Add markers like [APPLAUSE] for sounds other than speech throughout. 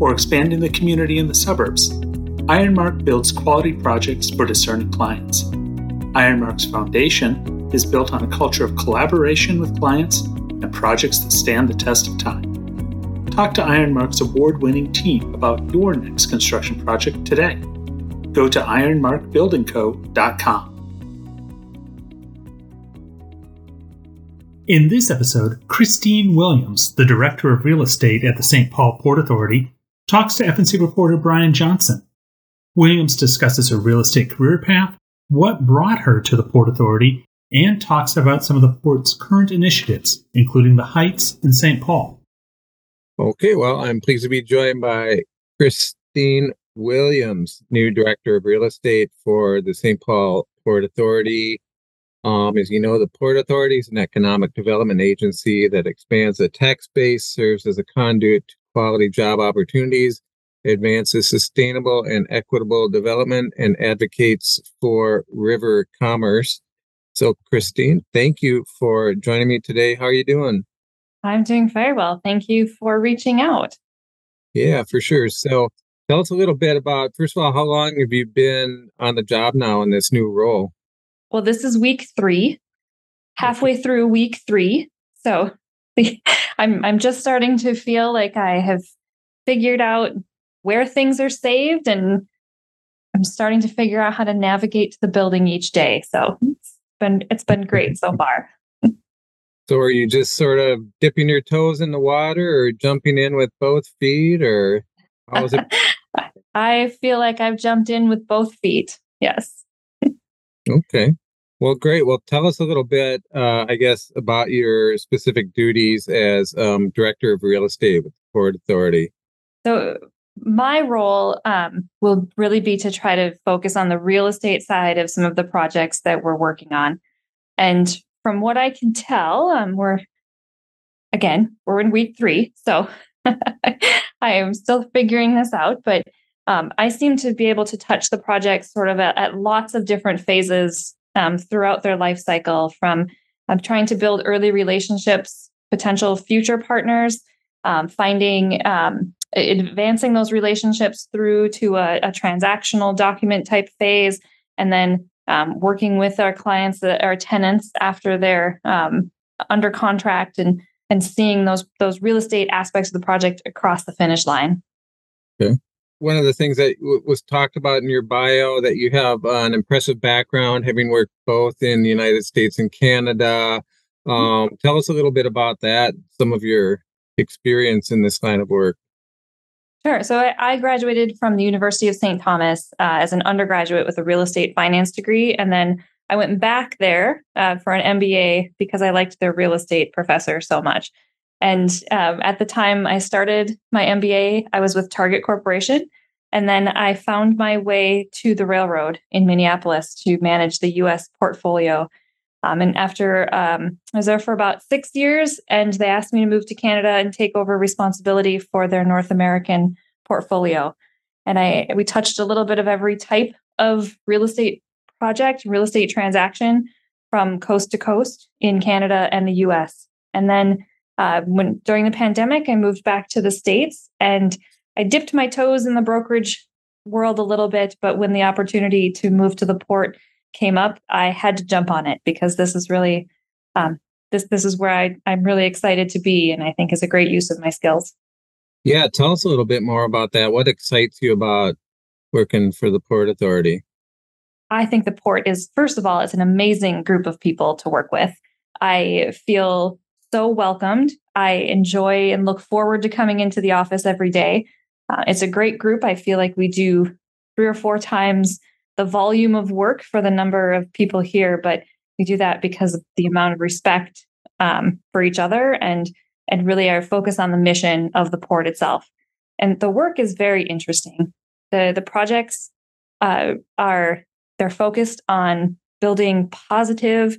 or expanding the community in the suburbs, Ironmark builds quality projects for discerning clients. Ironmark's foundation is built on a culture of collaboration with clients and projects that stand the test of time. Talk to Ironmark's award winning team about your next construction project today. Go to ironmarkbuildingco.com. In this episode, Kristine Williams, the Director of Real Estate at the St. Paul Port Authority, talks to F&C reporter Brian Johnson. Williams discusses her real estate career path, what brought her to the Port Authority, and talks about some of the port's current initiatives, including the Heights in St. Paul. Okay, well, I'm pleased to be joined by Kristine Williams, new Director of Real Estate for the St. Paul Port Authority. Um, as you know, the Port Authority is an economic development agency that expands the tax base, serves as a conduit quality job opportunities, advances sustainable and equitable development, and advocates for river commerce. So, Kristine, thank you for joining me today. How are you doing? I'm doing very well. Thank you for reaching out. Yeah, for sure. So, tell us a little bit about, first of all, how long have you been on the job now in this new role? Well, this is week three, halfway through week three. So, [LAUGHS] I'm I'm just starting to feel like I have figured out where things are saved and I'm starting to figure out how to navigate to the building each day. So it's been it's been great so far. So are you just sort of dipping your toes in the water or jumping in with both feet or how is it? [LAUGHS] I feel like I've jumped in with both feet. Yes. okay. Well, great. Well, tell us a little bit, uh, I guess, about your specific duties as um, director of real estate with the Port Authority. So, my role um, will really be to try to focus on the real estate side of some of the projects that we're working on. And from what I can tell, um, we're again we're in week three, so [LAUGHS] I am still figuring this out. But um, I seem to be able to touch the project sort of at, at lots of different phases um, throughout their life cycle from um, trying to build early relationships, potential future partners, um, finding, um, advancing those relationships through to a, a, transactional document type phase, and then um, working with our clients that are tenants after they're um, under contract and and seeing those those real estate aspects of the project across the finish line. Okay one of the things that w- was talked about in your bio that you have uh, an impressive background, having worked both in the United States and Canada. Mm-hmm. Um, tell us a little bit about that, some of your experience in this line of work. Sure. So I, I graduated from the University of St. Thomas uh, as an undergraduate with a real estate finance degree. And then I went back there uh, for an MBA because I liked their real estate professor so much. And um, at the time I started my MBA, I was with Target Corporation. And then I found my way to the railroad in Minneapolis to manage the US portfolio. Um, and after um, I was there for about six years, and they asked me to move to Canada and take over responsibility for their North American portfolio. And I we touched a little bit of every type of real estate project, real estate transaction from coast to coast in Canada and the US. And then uh, when during the pandemic, I moved back to the States and I dipped my toes in the brokerage world a little bit. But when the opportunity to move to the port came up, I had to jump on it because this is really um, this this is where I, I'm really excited to be, and I think is a great use of my skills. Yeah, tell us a little bit more about that. What excites you about working for the Port Authority? I think the port is, first of all, it's an amazing group of people to work with. I feel so welcomed. I enjoy and look forward to coming into the office every day. Uh, it's a great group. I feel like we do three or four times the volume of work for the number of people here, but we do that because of the amount of respect um, for each other and and really our focus on the mission of the port itself. and the work is very interesting. the The projects uh, are they're focused on building positive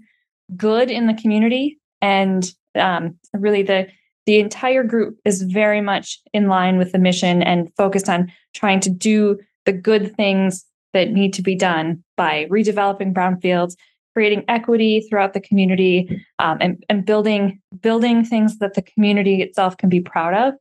good in the community, and um, really the the entire group is very much in line with the mission and focused on trying to do the good things that need to be done by redeveloping brownfields, creating equity throughout the community, um, and, and building building things that the community itself can be proud of.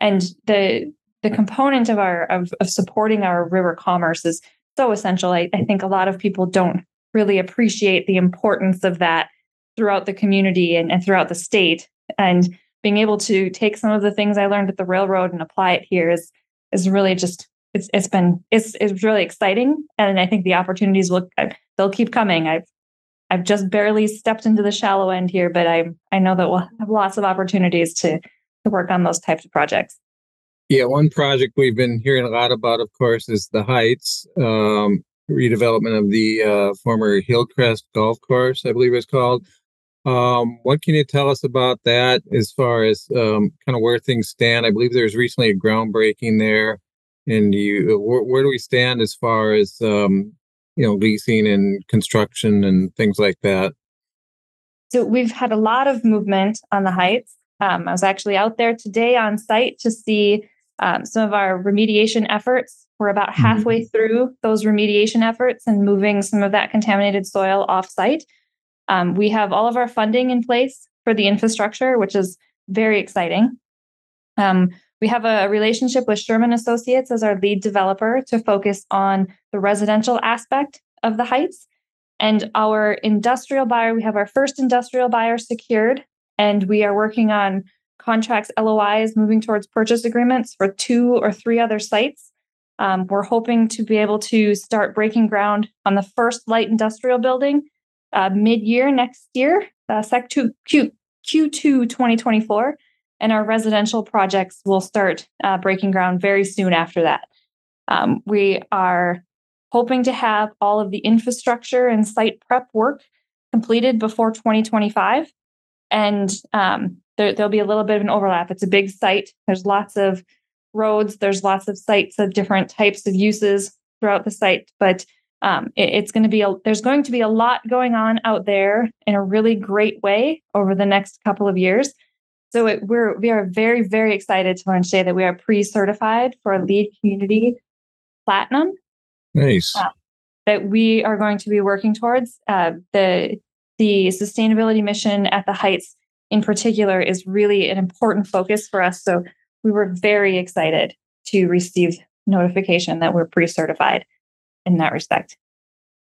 And the the component of our of, of supporting our river commerce is so essential. I, I think a lot of people don't really appreciate the importance of that throughout the community and, and throughout the state. And being able to take some of the things I learned at the railroad and apply it here is is really just it's it's been it's it's really exciting. And I think the opportunities will they'll keep coming. I've I've just barely stepped into the shallow end here, but I I know that we'll have lots of opportunities to to work on those types of projects. Yeah, one project we've been hearing a lot about, of course, is the Heights um, redevelopment of the uh, former Hillcrest Golf Course, I believe it's called. Um, what can you tell us about that as far as um, kind of where things stand? I believe there's recently a groundbreaking there. And you, where, where do we stand as far as um, you know leasing and construction and things like that? So we've had a lot of movement on the Heights. Um, I was actually out there today on site to see um, some of our remediation efforts. We're about mm-hmm. halfway mm-hmm. through those remediation efforts and moving some of that contaminated soil off site. Um, we have all of our funding in place for the infrastructure, which is very exciting. Um, we have a relationship with Sherman Associates as our lead developer to focus on the residential aspect of the Heights. And our industrial buyer, we have our first industrial buyer secured, and we are working on contracts, LOIs, moving towards purchase agreements for two or three other sites. Um, we're hoping to be able to start breaking ground on the first light industrial building uh, mid year next year, uh, SEC 2, Q, Q2 2024. And our residential projects will start uh, breaking ground very soon after that. Um, we are hoping to have all of the infrastructure and site prep work completed before 2025. And um, there, there'll be a little bit of an overlap. It's a big site. There's lots of roads. There's lots of sites of different types of uses throughout the site. But um, it, it's going to be a, there's going to be a lot going on out there in a really great way over the next couple of years. So it, we're we are very very excited to learn today that we are pre-certified for a LEED Community Platinum. Nice. Uh, that we are going to be working towards uh, the the sustainability mission at the Heights in particular is really an important focus for us. So we were very excited to receive notification that we're pre-certified in that respect.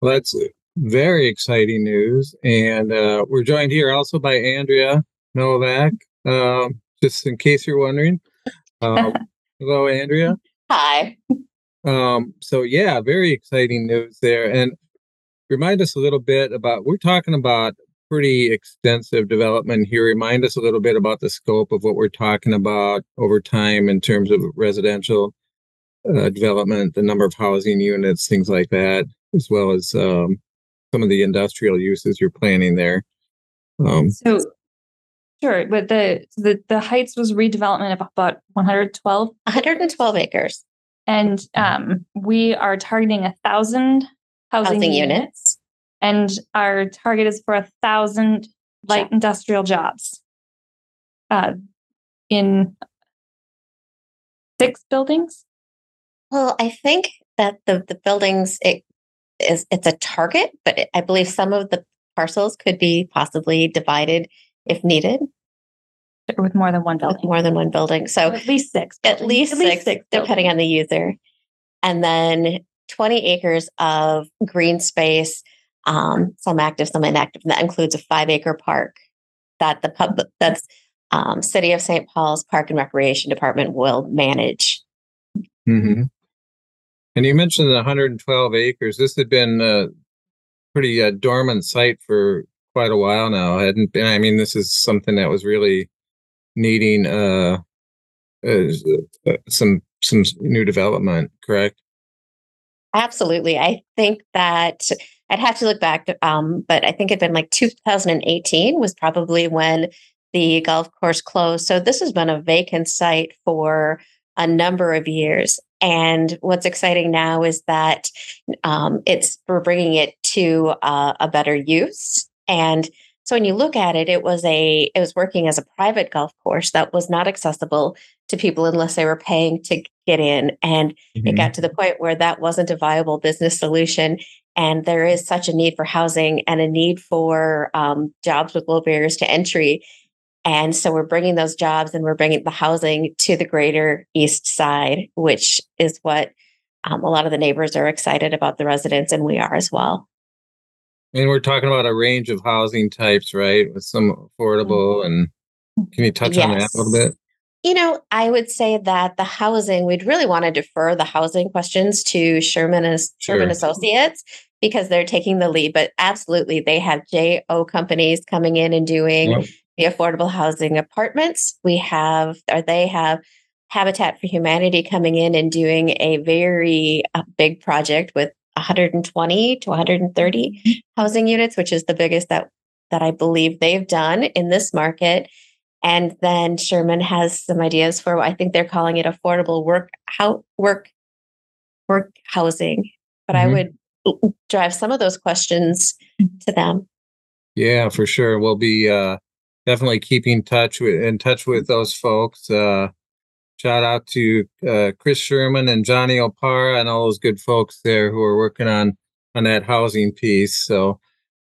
Well, that's very exciting news. And uh, we're joined here also by Andrea Novak, um, just in case you're wondering. Um, [LAUGHS] hello, Andrea. Hi. Um, so, yeah, very exciting news there. And remind us a little bit about, we're talking about pretty extensive development here. Remind us a little bit about the scope of what we're talking about over time in terms of residential uh, development, the number of housing units, things like that, as well as um, some of the industrial uses you're planning there. Um, so, sure, but the the the Heights was redevelopment of about 112 112 acres, and um, we are targeting a thousand housing, housing units. units. and our target is for a thousand light industrial jobs uh, in six buildings. Well, I think that the the buildings it is it's a target, but it, I believe some of the parcels could be possibly divided if needed. With more than one building. With more than one building. So at least six. At least, at least six, six depending on the user. And then 20 acres of green space, um, some active, some inactive. And that includes a five acre park that the pub that's um, City of St. Paul's Park and Recreation Department will manage. Mm-hmm. And you mentioned the 112 acres. This had been a pretty uh, dormant site for quite a while now. It hadn't been. I mean, this is something that was really needing uh, uh, uh, some some new development. Correct? Absolutely. I think that I'd have to look back, um, but I think it'd been like 2018 was probably when the golf course closed. So this has been a vacant site for a number of years. And what's exciting now is that um, it's we're bringing it to uh, a better use. And so when you look at it, it was a it was working as a private golf course that was not accessible to people unless they were paying to get in. And mm-hmm. it got to the point where that wasn't a viable business solution. And there is such a need for housing and a need for um, jobs with low barriers to entry. And so we're bringing those jobs and we're bringing the housing to the greater East Side, which is what um, a lot of the neighbors are excited about the residents, and we are as well. And we're talking about a range of housing types, right? With some affordable, and can you touch yes. on that a little bit? You know, I would say that the housing, we'd really want to defer the housing questions to Sherman and sure. Sherman Associates because they're taking the lead. But absolutely, they have JO companies coming in and doing yep the affordable housing apartments. We have, or they have Habitat for Humanity coming in and doing a very uh, big project with 120 to 130 mm-hmm. housing units, which is the biggest that that I believe they've done in this market. And then Sherman has some ideas for I think they're calling it affordable work how work work housing. But mm-hmm. I would drive some of those questions to them. Yeah, for sure. We'll be uh definitely keeping touch with in touch with those folks. Uh, shout out to uh, Chris Sherman and Johnny Opara and all those good folks there who are working on on that housing piece. So,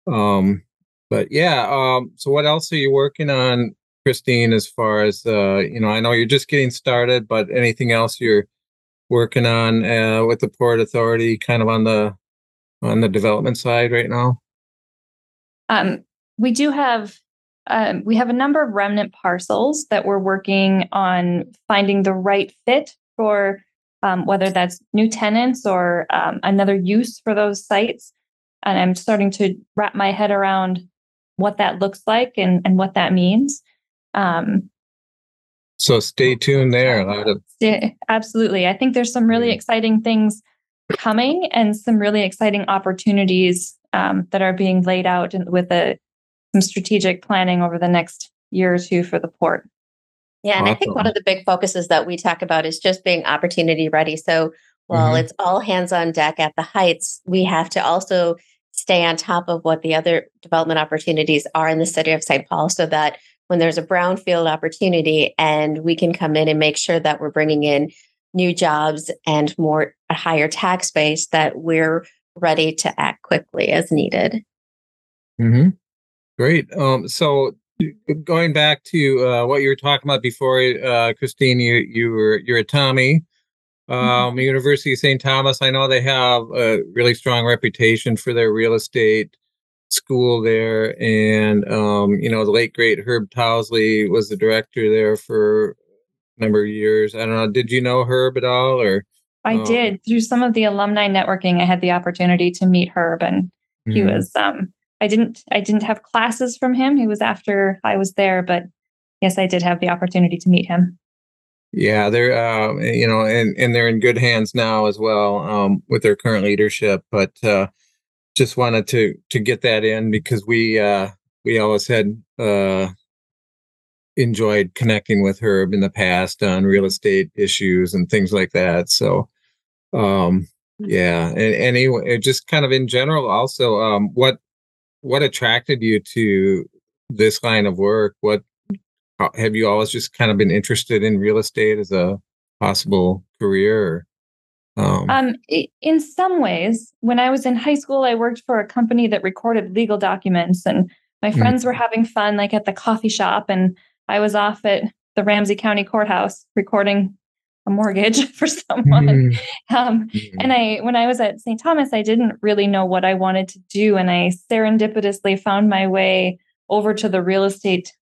um, but yeah. Um, so what else are you working on, Kristine? As far as uh, you know, I know you're just getting started, but anything else you're working on uh, with the Port Authority, kind of on the on the development side right now? Um, we do have um, we have a number of remnant parcels that we're working on finding the right fit for um, whether that's new tenants or um, another use for those sites. And I'm starting to wrap my head around what that looks like and, and what that means. Um, so stay tuned there. Yeah, absolutely. I think there's some really exciting things coming and some really exciting opportunities um, that are being laid out with a some strategic planning over the next year or two for the port. Yeah, and awesome. I think one of the big focuses that we talk about is just being opportunity ready. So while mm-hmm. it's all hands on deck at the heights, we have to also stay on top of what the other development opportunities are in the city of St. Paul so that when there's a brownfield opportunity and we can come in and make sure that we're bringing in new jobs and more a higher tax base that we're ready to act quickly as needed. Mm-hmm. Great. Um, so going back to uh, what you were talking about before, uh, Kristine, you you were you're at Tommy, mm-hmm. um, mm-hmm. University of St. Thomas. I know they have a really strong reputation for their real estate school there, and um, you know the late great Herb Tousley was the director there for a number of years. I don't know. Did you know Herb at all, or? I um, did through some of the alumni networking. I had the opportunity to meet Herb, and he mm-hmm. was um, I didn't I didn't have classes from him. He was after I was there, but yes, I did have the opportunity to meet him. Yeah, they're uh, you know, and and they're in good hands now as well um, with their current leadership. But uh, just wanted to to get that in because we uh, we always had uh, enjoyed connecting with Herb in the past on real estate issues and things like that. So um, yeah, and anyway, just kind of in general, also, um, what what attracted you to this line of work? What have you always just kind of been interested in real estate as a possible career? um, um, in some ways, when I was in high school, I worked for a company that recorded legal documents, and my hmm. friends mm. were having fun, like at the coffee shop, and I was off at the Ramsey County Courthouse recording a mortgage [LAUGHS] for someone. Mm-hmm. Um, mm-hmm. And I, when I was at St. Thomas, I didn't really know what I wanted to do, and I serendipitously found my way over to the real estate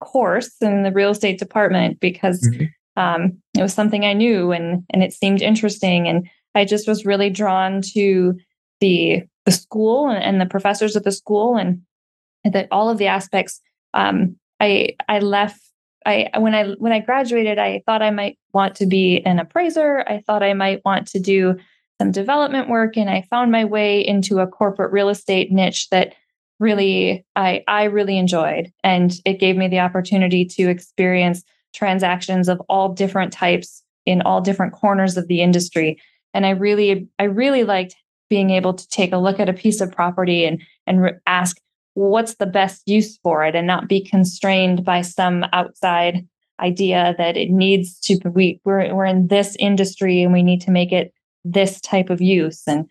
course in the real estate department because mm-hmm. um, it was something I knew and and it seemed interesting, and I just was really drawn to the the school and, and the professors at the school and that all of the aspects. Um, I I left I when I when I graduated, I thought I might want to be an appraiser. I thought I might want to do some development work, and I found my way into a corporate real estate niche that really I I really enjoyed, and it gave me the opportunity to experience transactions of all different types in all different corners of the industry. And I really, I really liked being able to take a look at a piece of property and and re- ask what's the best use for it, and not be constrained by some outside idea that it needs to. We we're we're in this industry and we need to make it this type of use. And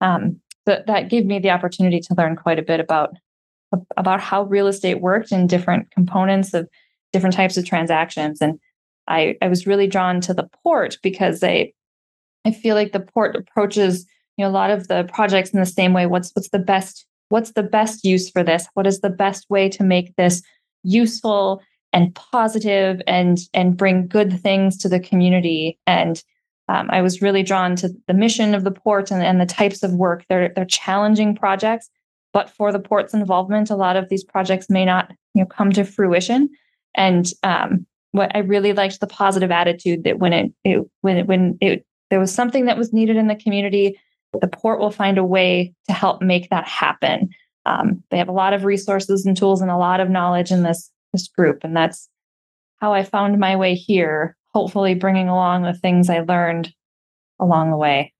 um, that that gave me the opportunity to learn quite a bit about about how real estate worked in different components of different types of transactions. And I, I was really drawn to the port because I I feel like the port approaches you know a lot of the projects in the same way. What's what's the best what's the best use for this? What is the best way to make this useful and positive and and bring good things to the community? And um, I was really drawn to the mission of the port and, and the types of work. They're they're challenging projects, but for the port's involvement, a lot of these projects may not you know come to fruition. And um, what I really liked the positive attitude that when it, it when it, when it there was something that was needed in the community, the port will find a way to help make that happen. Um, they have a lot of resources and tools and a lot of knowledge in this this group, and that's how I found my way here. Hopefully, bringing along the things I learned along the way.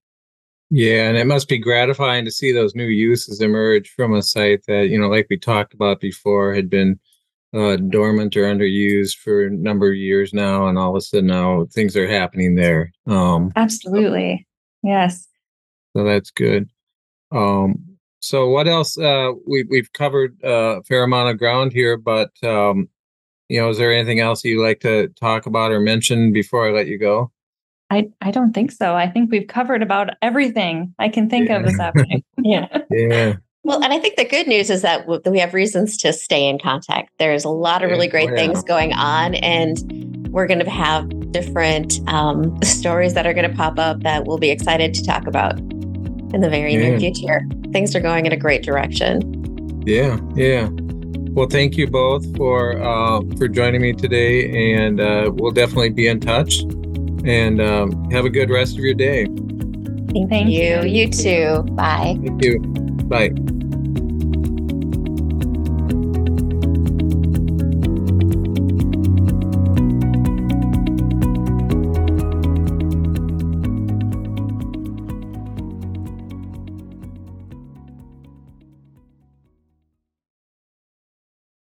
Yeah, and it must be gratifying to see those new uses emerge from a site that you know, like we talked about before, had been uh, dormant or underused for a number of years now, and all of a sudden now things are happening there. Um, Absolutely, yes. So that's good. Um, so what else? Uh, we we've covered uh, a fair amount of ground here, but um, you know, is there anything else you'd like to talk about or mention before I let you go? I, I don't think so. I think we've covered about everything I can think yeah. of this afternoon. [LAUGHS] yeah. Yeah. Well, and I think the good news is that we have reasons to stay in contact. There's a lot of really great yeah. things going on, and we're going to have different um, stories that are going to pop up that we'll be excited to talk about in the very yeah. near future. Things are going in a great direction. Yeah, yeah. Well, thank you both for uh, for joining me today, and uh, we'll definitely be in touch. And um, have a good rest of your day. Thank, thank you. you. You too. Bye. Thank you. Bye.